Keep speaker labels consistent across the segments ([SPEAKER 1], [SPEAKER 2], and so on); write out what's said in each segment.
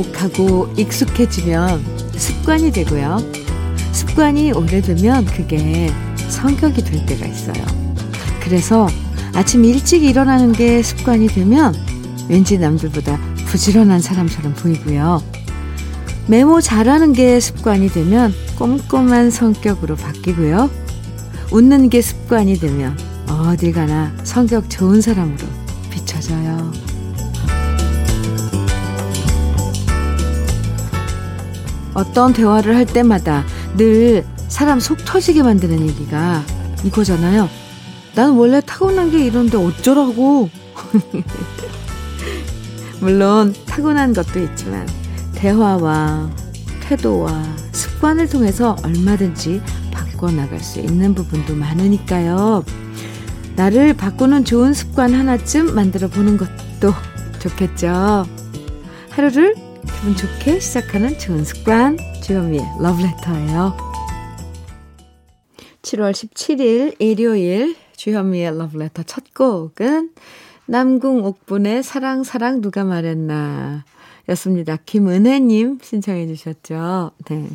[SPEAKER 1] 반복하고 익숙해지면 습관이 되고요. 습관이 오래되면 그게 성격이 될 때가 있어요. 그래서 아침 일찍 일어나는 게 습관이 되면 왠지 남들보다 부지런한 사람처럼 보이고요. 메모 잘하는 게 습관이 되면 꼼꼼한 성격으로 바뀌고요. 웃는 게 습관이 되면 어딜 가나 성격 좋은 사람으로 비춰져요. 어떤 대화를 할 때마다 늘 사람 속 터지게 만드는 얘기가 이거잖아요. 난 원래 타고난 게 이런데 어쩌라고. 물론 타고난 것도 있지만 대화와 태도와 습관을 통해서 얼마든지 바꿔나갈 수 있는 부분도 많으니까요. 나를 바꾸는 좋은 습관 하나쯤 만들어 보는 것도 좋겠죠. 하루를 기분 좋게 시작하는 좋은 습관 주현미의 러브레터예요. 7월 17일 일요일 주현미의 러브레터 첫 곡은 남궁 옥분의 사랑 사랑 누가 말했나 였습니다. 김은혜님 신청해 주셨죠. 네.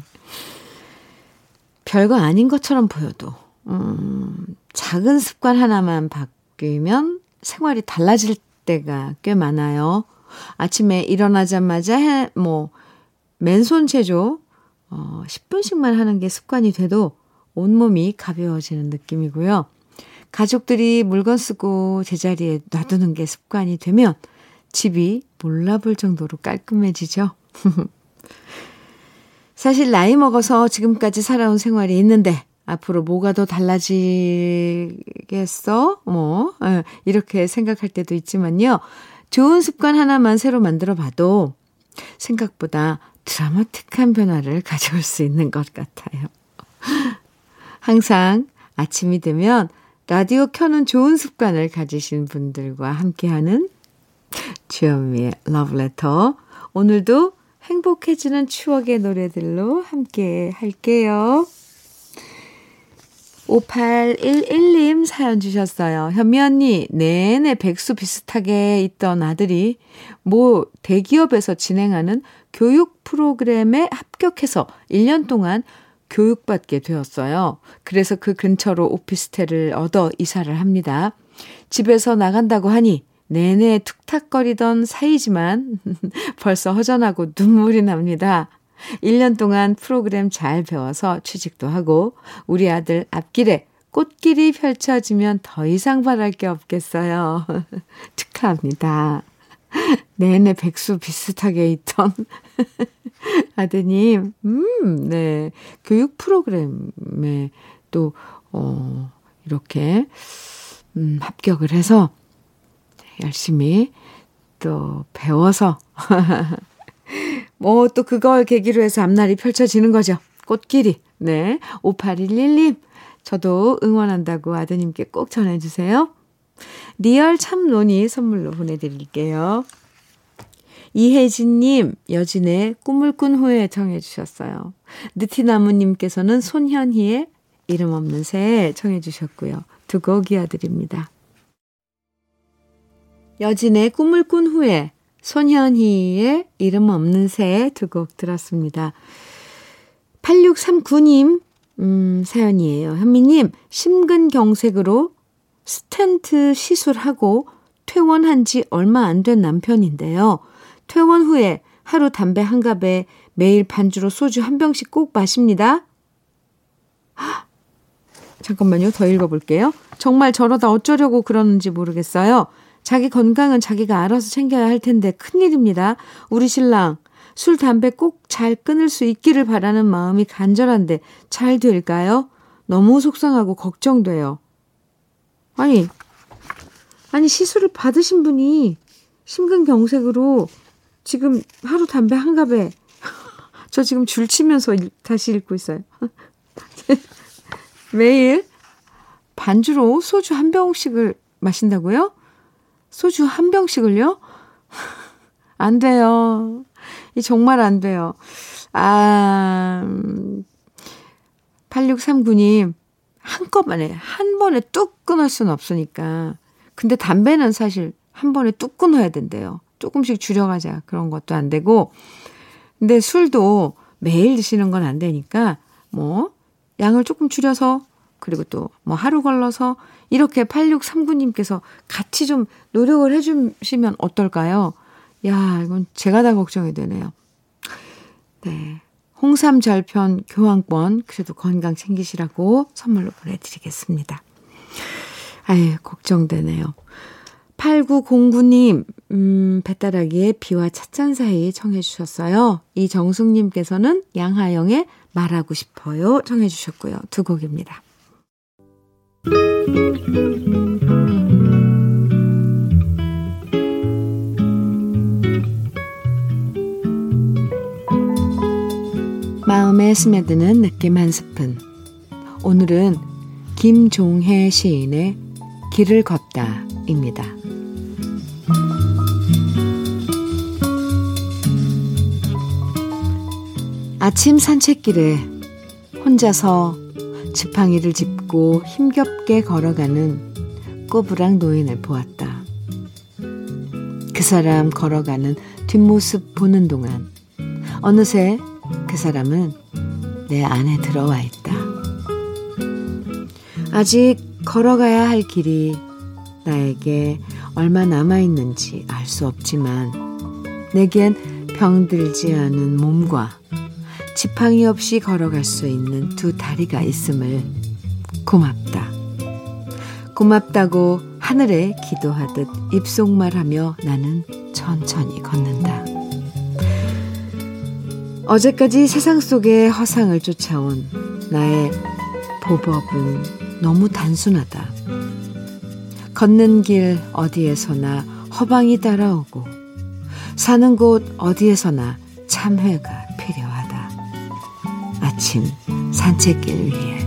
[SPEAKER 1] 별거 아닌 것처럼 보여도 음, 작은 습관 하나만 바뀌면 생활이 달라질 때가 꽤 많아요. 아침에 일어나자마자 해, 뭐 맨손 체조 어, 10분씩만 하는 게 습관이 돼도 온몸이 가벼워지는 느낌이고요. 가족들이 물건 쓰고 제자리에 놔두는 게 습관이 되면 집이 몰라볼 정도로 깔끔해지죠. 사실 나이 먹어서 지금까지 살아온 생활이 있는데 앞으로 뭐가 더 달라지겠어? 뭐 예, 이렇게 생각할 때도 있지만요. 좋은 습관 하나만 새로 만들어 봐도 생각보다 드라마틱한 변화를 가져올 수 있는 것 같아요. 항상 아침이 되면 라디오 켜는 좋은 습관을 가지신 분들과 함께하는 주현미의 러브레터. 오늘도 행복해지는 추억의 노래들로 함께 할게요. 5811님 사연 주셨어요. 현미 언니, 내내 백수 비슷하게 있던 아들이 모 대기업에서 진행하는 교육 프로그램에 합격해서 1년 동안 교육받게 되었어요. 그래서 그 근처로 오피스텔을 얻어 이사를 합니다. 집에서 나간다고 하니 내내 툭탁거리던 사이지만 벌써 허전하고 눈물이 납니다. 1년 동안 프로그램 잘 배워서 취직도 하고 우리 아들 앞길에 꽃길이 펼쳐지면 더 이상 바랄 게 없겠어요. 축하합니다. 내내 백수 비슷하게 있던 아드님, 음, 네. 교육 프로그램에 또, 어, 이렇게, 음, 합격을 해서 열심히 또 배워서 뭐 또 그걸 계기로 해서 앞날이 펼쳐지는 거죠. 꽃길이. 네. 5811님. 저도 응원한다고 아드님께 꼭 전해주세요. 리얼 참논이 선물로 보내드릴게요. 이혜진님, 여진의 꿈을 꾼 후에 청해주셨어요. 느티나무님께서는 손현희의 이름 없는 새 정해주셨고요. 두 곡 이어드립니다. 여진의 꿈을 꾼 후에 손현희의 이름 없는 새 두 곡 들었습니다. 8639님, 음, 사연이에요. 현미님, 심근경색으로 스텐트 시술하고 퇴원한 지 얼마 안 된 남편인데요. 퇴원 후에 하루 담배 한 갑에 매일 반주로 소주 한 병씩 꼭 마십니다. 잠깐만요. 더 읽어볼게요. 정말 저러다 어쩌려고 그러는지 모르겠어요. 자기 건강은 자기가 알아서 챙겨야 할 텐데 큰일입니다. 우리 신랑 술, 담배 꼭 잘 끊을 수 있기를 바라는 마음이 간절한데 잘 될까요? 너무 속상하고 걱정돼요. 아니, 아니 시술을 받으신 분이 심근경색으로 지금 하루 담배 한 갑에 저 지금 줄 치면서 다시 읽고 있어요. 매일 반주로 소주 한 병씩을 마신다고요? 소주 한 병씩을요? 안 돼요. 이 정말 안 돼요. 아, 8639님, 한꺼번에, 한 번에 뚝 끊을 수는 없으니까. 근데 담배는 사실 한 번에 뚝 끊어야 된대요. 조금씩 줄여가자. 그런 것도 안 되고. 근데 술도 매일 드시는 건 안 되니까 뭐 양을 조금 줄여서 그리고 또 뭐 하루 걸러서 이렇게 8639님께서 같이 좀 노력을 해주시면 어떨까요? 야, 이건 제가 다 걱정이 되네요. 네. 홍삼 절편 교환권 그래도 건강 챙기시라고 선물로 보내드리겠습니다. 아유, 걱정되네요. 8909님, 음, 배따라기의 비와 찻잔 사이 청해 주셨어요. 이정숙님께서는 양하영의 말하고 싶어요 청해 주셨고요. 두 곡입니다. 마음에 스며드는 느낌 한 스푼. 오늘은 김종혜 시인의 길을 걷다입니다. 아침 산책길에 혼자서 지팡이를 짚고 힘겹게 걸어가는 꼬부랑 노인을 보았다. 그 사람 걸어가는 뒷모습 보는 동안 어느새 그 사람은 내 안에 들어와 있다. 아직 걸어가야 할 길이 나에게 얼마 남아있는지 알 수 없지만 내겐 병들지 않은 몸과 지팡이 없이 걸어갈 수 있는 두 다리가 있음을 고맙다. 고맙다고 하늘에 기도하듯 입속말하며 나는 천천히 걷는다. 어제까지 세상 속의 허상을 쫓아온 나의 보법은 너무 단순하다. 걷는 길 어디에서나 허방이 따라오고 사는 곳 어디에서나 참회가 필요하다. 아침 산책길 위에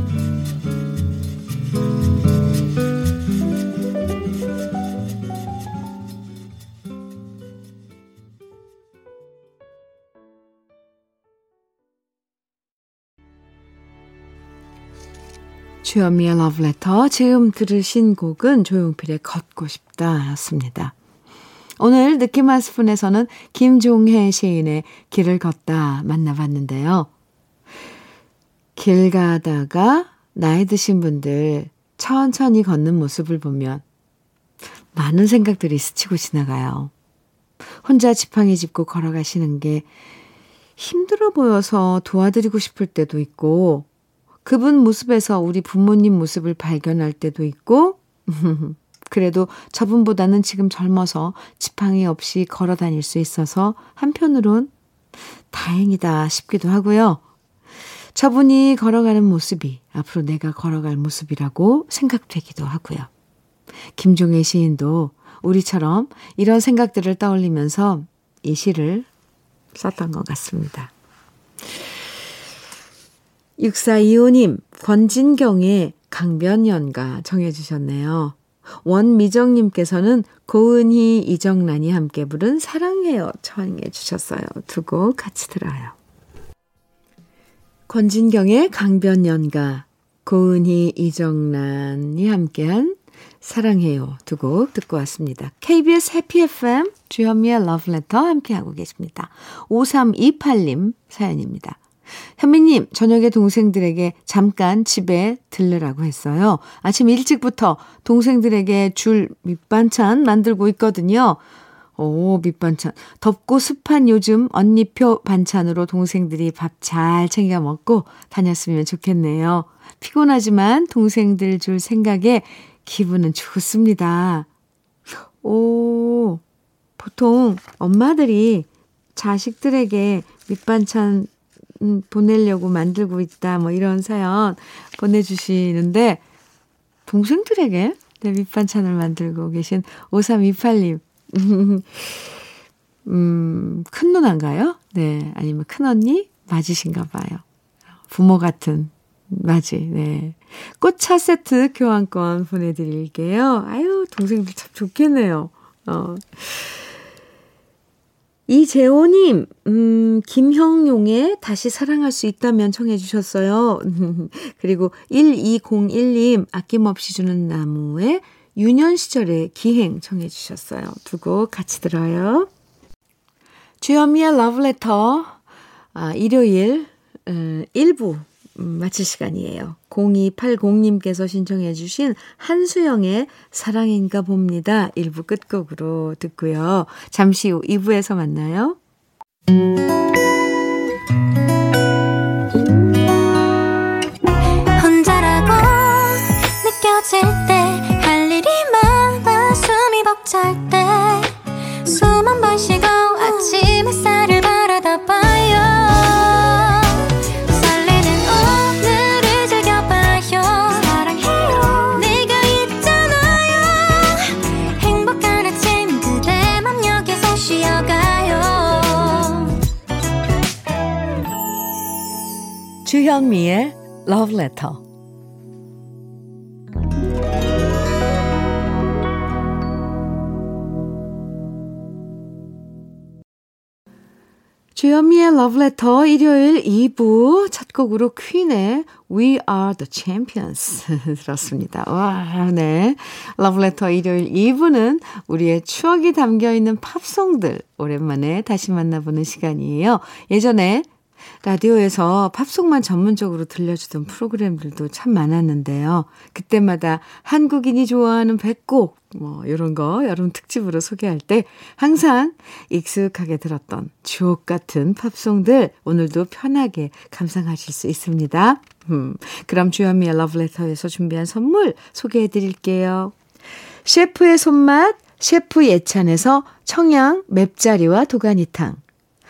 [SPEAKER 1] 주현미의 러브레터. 지금 들으신 곡은 조용필의 걷고 싶다 였습니다. 오늘 느낌 한 스푼에서는 김종혜 시인의 길을 걷다 만나봤는데요. 길 가다가 나이 드신 분들 천천히 걷는 모습을 보면 많은 생각들이 스치고 지나가요. 혼자 지팡이 짚고 걸어가시는 게 힘들어 보여서 도와드리고 싶을 때도 있고, 그분 모습에서 우리 부모님 모습을 발견할 때도 있고, 그래도 저분보다는 지금 젊어서 지팡이 없이 걸어 다닐 수 있어서 한편으론 다행이다 싶기도 하고요. 저분이 걸어가는 모습이 앞으로 내가 걸어갈 모습이라고 생각되기도 하고요. 김종혜 시인도 우리처럼 이런 생각들을 떠올리면서 이 시를 썼던 것 같습니다. 6425님, 권진경의 강변연가 정해주셨네요. 원미정님께서는 고은희, 이정란이 함께 부른 사랑해요 청해 주셨어요. 두 곡 같이 들어요. 권진경의 강변연가, 고은희, 이정란이 함께한 사랑해요 두 곡 듣고 왔습니다. KBS 해피 FM 주현미의 러브레터 함께하고 계십니다. 5328님 사연입니다. 현미님, 저녁에 동생들에게 잠깐 집에 들르라고 했어요. 아침 일찍부터 동생들에게 줄 밑반찬 만들고 있거든요. 오, 밑반찬. 덥고 습한 요즘 언니표 반찬으로 동생들이 밥 잘 챙겨 먹고 다녔으면 좋겠네요. 피곤하지만 동생들 줄 생각에 기분은 좋습니다. 오, 보통 엄마들이 자식들에게 밑반찬 음, 보내려고 만들고 있다. 뭐 이런 사연 보내주시는데, 동생들에게 네, 밑반찬을 만들고 계신 5328님. 음, 큰 누나인가요? 네. 아니면 큰 언니? 맞으신가 봐요. 부모 같은 맞이, 네. 꽃차 세트 교환권 보내드릴게요. 아유, 동생들 참 좋겠네요. 어. 이재호님, 음, 김형용의 다시 사랑할 수 있다면 청해주셨어요. 그리고 1201님, 아낌없이 주는 나무의 유년 시절의 기행 청해주셨어요. 두 곡 같이 들어요. 주현미의 러브레터, 아, 일요일, 음, 1부, 음, 마칠 시간이에요. 0280님께서 신청해 주신 한수영의 사랑인가 봅니다. 1부 끝곡으로 듣고요. 잠시 후 2부에서 만나요. Letter 주현미의 러브레터 일요일 2부 첫 곡으로 퀸의 We Are the Champions 들었습니다. 와, 네. 러브레터 일요일 2부는 우리의 추억이 담겨 있는 팝송들 오랜만에 다시 만나보는 시간이에요. 예전에 라디오에서 팝송만 전문적으로 들려주던 프로그램들도 참 많았는데요. 그때마다 한국인이 좋아하는 100곡, 뭐, 이런 거 여름 특집으로 소개할 때 항상 익숙하게 들었던 주옥 같은 팝송들 오늘도 편하게 감상하실 수 있습니다. 음, 그럼 주현미의 러브레터에서 준비한 선물 소개해 드릴게요. 셰프의 손맛, 셰프 예찬에서 청양 맵자리와 도가니탕.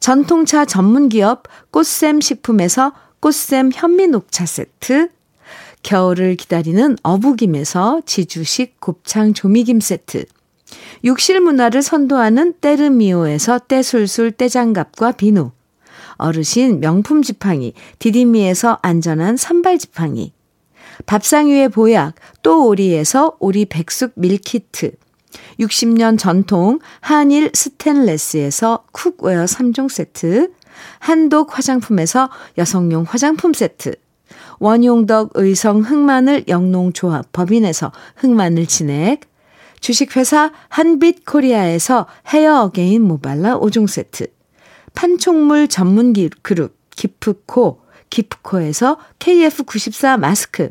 [SPEAKER 1] 전통차 전문기업 꽃샘 식품에서 꽃샘 현미녹차 세트, 겨울을 기다리는 어부김에서 지주식 곱창 조미김 세트, 욕실 문화를 선도하는 때르미오에서 때술술 때장갑과 비누, 어르신 명품 지팡이 디디미에서 안전한 선발 지팡이, 밥상 위의 보약 또 오리에서 오리 백숙 밀키트, 60년 전통 한일 스텐레스에서 cookware 3종 세트, 한독 화장품에서 여성용 화장품 세트, 원용덕 의성 흑마늘 영농조합 법인에서 흑마늘 진액, 주식회사 한빛 코리아에서 헤어 어게인 모발라 5종 세트, 판촉물 전문 그룹 기프코, 기프코에서 KF94 마스크,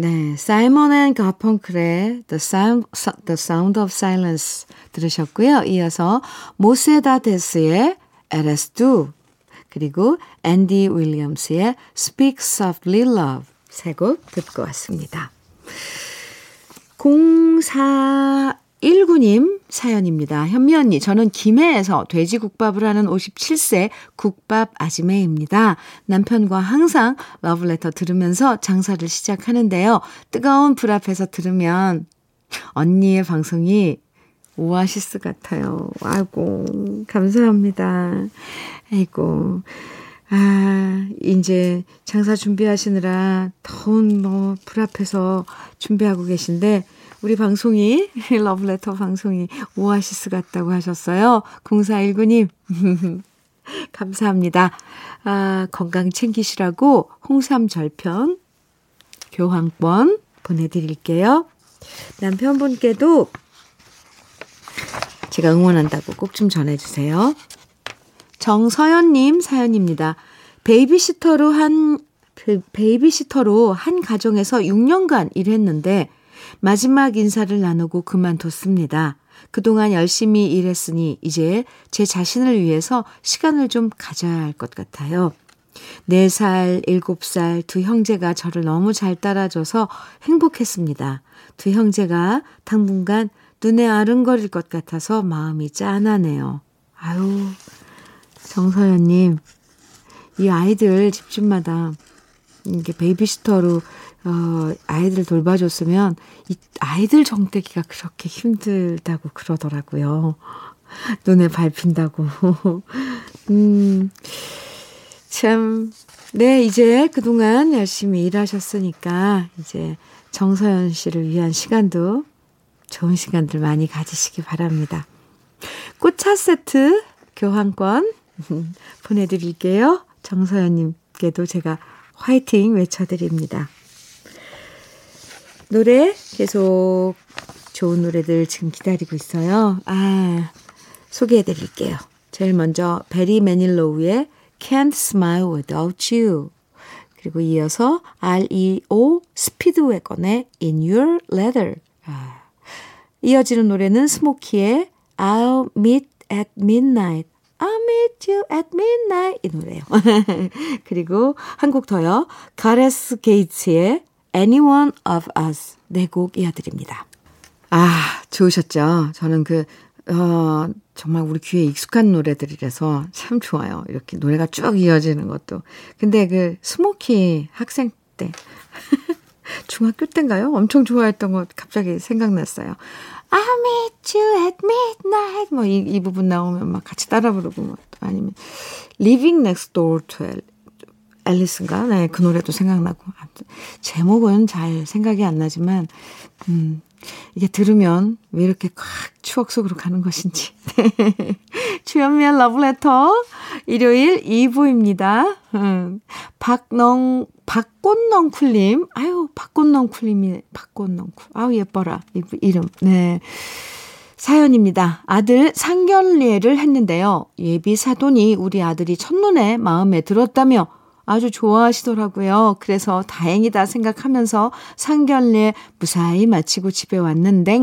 [SPEAKER 1] 네, 사이먼 앤 가펑클의 The Sound, The Sound of Silence 들으셨고요. 이어서 모세다데스의 LS2 그리고 앤디 윌리엄스의 Speak Softly Love 세 곡 듣고 왔습니다. 04 19님 사연입니다. 현미 언니, 저는 김해에서 돼지국밥을 하는 57세 국밥 아지매입니다. 남편과 항상 러브레터 들으면서 장사를 시작하는데요. 뜨거운 불 앞에서 들으면 언니의 방송이 오아시스 같아요. 아이고, 감사합니다. 아이고. 아, 이제 장사 준비하시느라 더운 뭐 불 앞에서 준비하고 계신데, 우리 방송이, 러브레터 방송이 오아시스 같다고 하셨어요. 0419님. 감사합니다. 아, 건강 챙기시라고 홍삼 절편 교환권 보내드릴게요. 남편분께도 제가 응원한다고 꼭 좀 전해주세요. 정서연님 사연입니다. 베이비시터로 한, 베이비시터로 한 가정에서 6년간 일했는데 마지막 인사를 나누고 그만뒀습니다. 그동안 열심히 일했으니 이제 제 자신을 위해서 시간을 좀 가져야 할 것 같아요. 4살, 7살 두 형제가 저를 너무 잘 따라줘서 행복했습니다. 두 형제가 당분간 눈에 아른거릴 것 같아서 마음이 짠하네요. 아유, 정서연님, 이 아이들 집집마다 이게 베이비시터로 어, 아이들 돌봐줬으면 이 아이들 정대기가 그렇게 힘들다고 그러더라고요. 눈에 밟힌다고. 음, 참, 네, 이제 그동안 열심히 일하셨으니까 이제 정서연 씨를 위한 시간도 좋은 시간들 많이 가지시기 바랍니다. 꽃차 세트 교환권 보내드릴게요. 정서연님께도 제가 화이팅 외쳐드립니다. 노래 계속 좋은 노래들 지금 기다리고 있어요. 아, 소개해 드릴게요. 제일 먼저 베리 매닐로우의 Can't Smile Without You 그리고 이어서 REO 스피드웨건의 In Your Letter 아, 이어지는 노래는 스모키의 I'll Meet at Midnight I'll meet you at midnight 이 노래요. 그리고 한 곡 더요. 가레스 게이츠의 Anyone of Us 네 곡 이어드립니다. 아 좋으셨죠? 저는 그 어, 정말 우리 귀에 익숙한 노래들이라서 참 좋아요. 이렇게 노래가 쭉 이어지는 것도. 근데 그 스모키 학생 때, 중학교 때인가요? 엄청 좋아했던 것 갑자기 생각났어요. I meet you at midnight. 뭐, 이, 이 부분 나오면 막 같이 따라 부르고, 뭐, 아니면, Living Next Door to 앨리스인가? 네, 그 노래도 생각나고. 제목은 잘 생각이 안 나지만, 음, 이게 들으면 왜 이렇게 꽉 추억 속으로 가는 것인지. 주현미의 러브레터 일요일 2부입니다. 음, 박농 박꽃넝쿨님 아유 박꽃넝쿨님이 박꽃넝쿨 아우 예뻐라 이름 네 사연입니다. 아들 상견례를 했는데요. 예비 사돈이 우리 아들이 첫눈에 마음에 들었다며 아주 좋아하시더라고요. 그래서 다행이다 생각하면서 상견례 무사히 마치고 집에 왔는데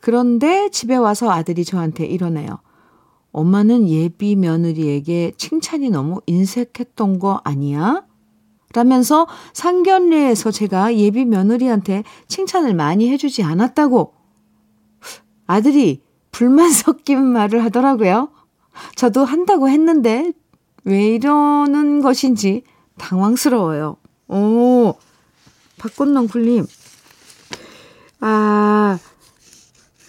[SPEAKER 1] 그런데 집에 와서 아들이 저한테 이러네요. 엄마는 예비 며느리에게 칭찬이 너무 인색했던 거 아니야? 라면서 상견례에서 제가 예비 며느리한테 칭찬을 많이 해주지 않았다고 아들이 불만 섞인 말을 하더라고요. 저도 한다고 했는데 왜 이러는 것인지 당황스러워요. 오, 박꽃농쿨님. 아,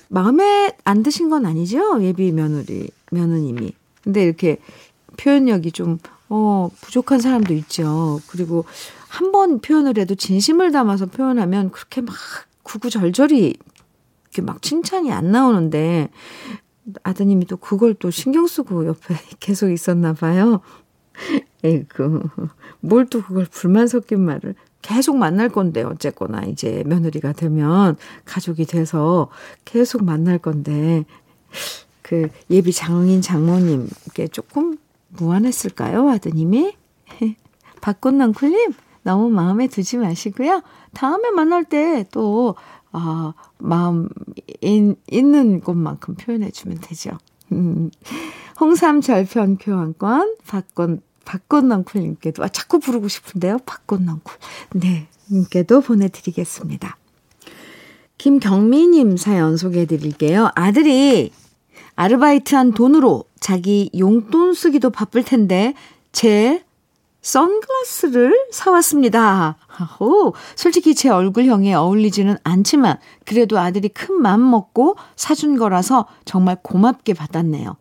[SPEAKER 1] 마음에 안 드신 건 아니죠? 예비 며느리, 며느님이. 근데 이렇게 표현력이 좀, 어, 부족한 사람도 있죠. 그리고 한 번 표현을 해도 진심을 담아서 표현하면 그렇게 막 구구절절이 이렇게 막 칭찬이 안 나오는데 아드님이 또 그걸 또 신경 쓰고 옆에 계속 있었나 봐요. 에이그, 뭘 또 그걸 불만 섞인 말을 계속 만날 건데, 어쨌거나 이제 며느리가 되면 가족이 돼서 계속 만날 건데, 그 예비 장인 장모님께 조금 무안했을까요, 아드님이? 박꽃낭쿨님, 너무 마음에 두지 마시고요. 다음에 만날 때 또, 아, 마음 인, 있는 곳만큼 표현해주면 되죠. 음, 홍삼 절편 교환권, 박꽃, 박꽃넝쿨님께도, 아, 자꾸 부르고 싶은데요. 박꽃넝쿨. 네, 님께도 보내드리겠습니다. 김경미님 사연 소개해 드릴게요. 아들이 아르바이트한 돈으로 자기 용돈 쓰기도 바쁠 텐데, 제 선글라스를 사왔습니다. 오, 솔직히 제 얼굴형에 어울리지는 않지만 그래도 아들이 큰 맘 먹고 사준 거라서 정말 고맙게 받았네요.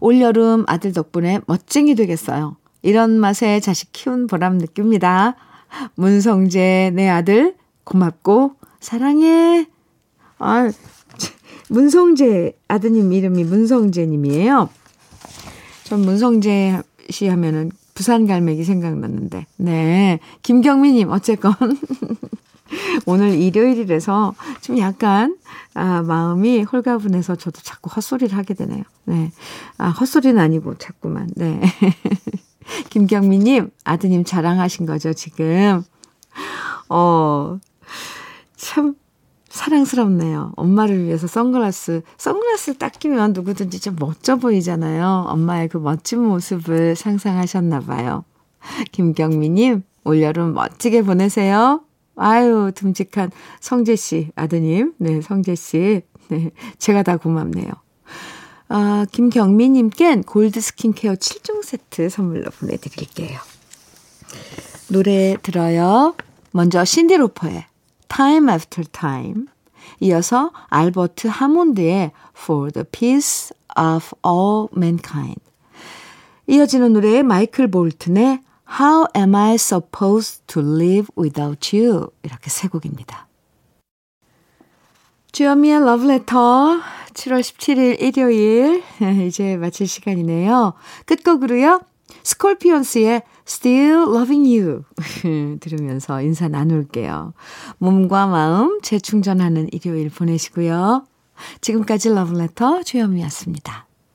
[SPEAKER 1] 올여름 아들 덕분에 멋쟁이 되겠어요. 이런 맛에 자식 키운 보람 느낍니다. 문성재, 내 아들, 고맙고, 사랑해. 아, 문성재, 아드님 이름이 문성재님이에요. 전 문성재 씨 하면은 부산 갈매기 생각났는데. 네. 김경미님, 어쨌건. 오늘 일요일이라서 좀 약간, 아, 마음이 홀가분해서 저도 자꾸 헛소리를 하게 되네요. 네. 아, 헛소리는 아니고 자꾸만. 네. 김경미님, 아드님 자랑하신 거죠, 지금. 어, 참, 사랑스럽네요. 엄마를 위해서 선글라스, 선글라스 딱 끼면 누구든지 좀 멋져 보이잖아요. 엄마의 그 멋진 모습을 상상하셨나 봐요. 김경미님, 올여름 멋지게 보내세요. 아유, 듬직한 성재씨, 아드님. 네, 성재씨. 네, 제가 다 고맙네요. 아, 김경미님껜 골드 스킨케어 7종 세트 선물로 보내드릴게요. 노래 들어요. 먼저 신디로퍼의 Time After Time. 이어서 알버트 하몬드의 For the Peace of All Mankind. 이어지는 노래 마이클 볼튼의 How Am I Supposed to Live Without You 이렇게 세 곡입니다. 주현미의 러브레터 7월 17일 일요일 이제 마칠 시간이네요. 끝곡으로요. 스콜피언스의 Still Loving You 들으면서 인사 나눌게요. 몸과 마음 재충전하는 일요일 보내시고요. 지금까지 러브레터 주현미였습니다.